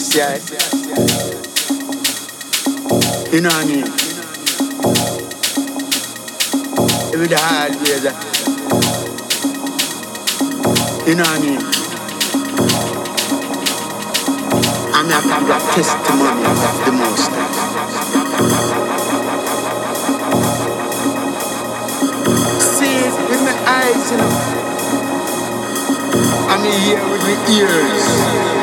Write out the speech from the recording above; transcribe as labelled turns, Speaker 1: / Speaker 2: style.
Speaker 1: Last year. You know what I mean? With the hard ways. You know what I mean? I'm not to testimony of the most. See it with my eyes, you know. I'm here with my ears.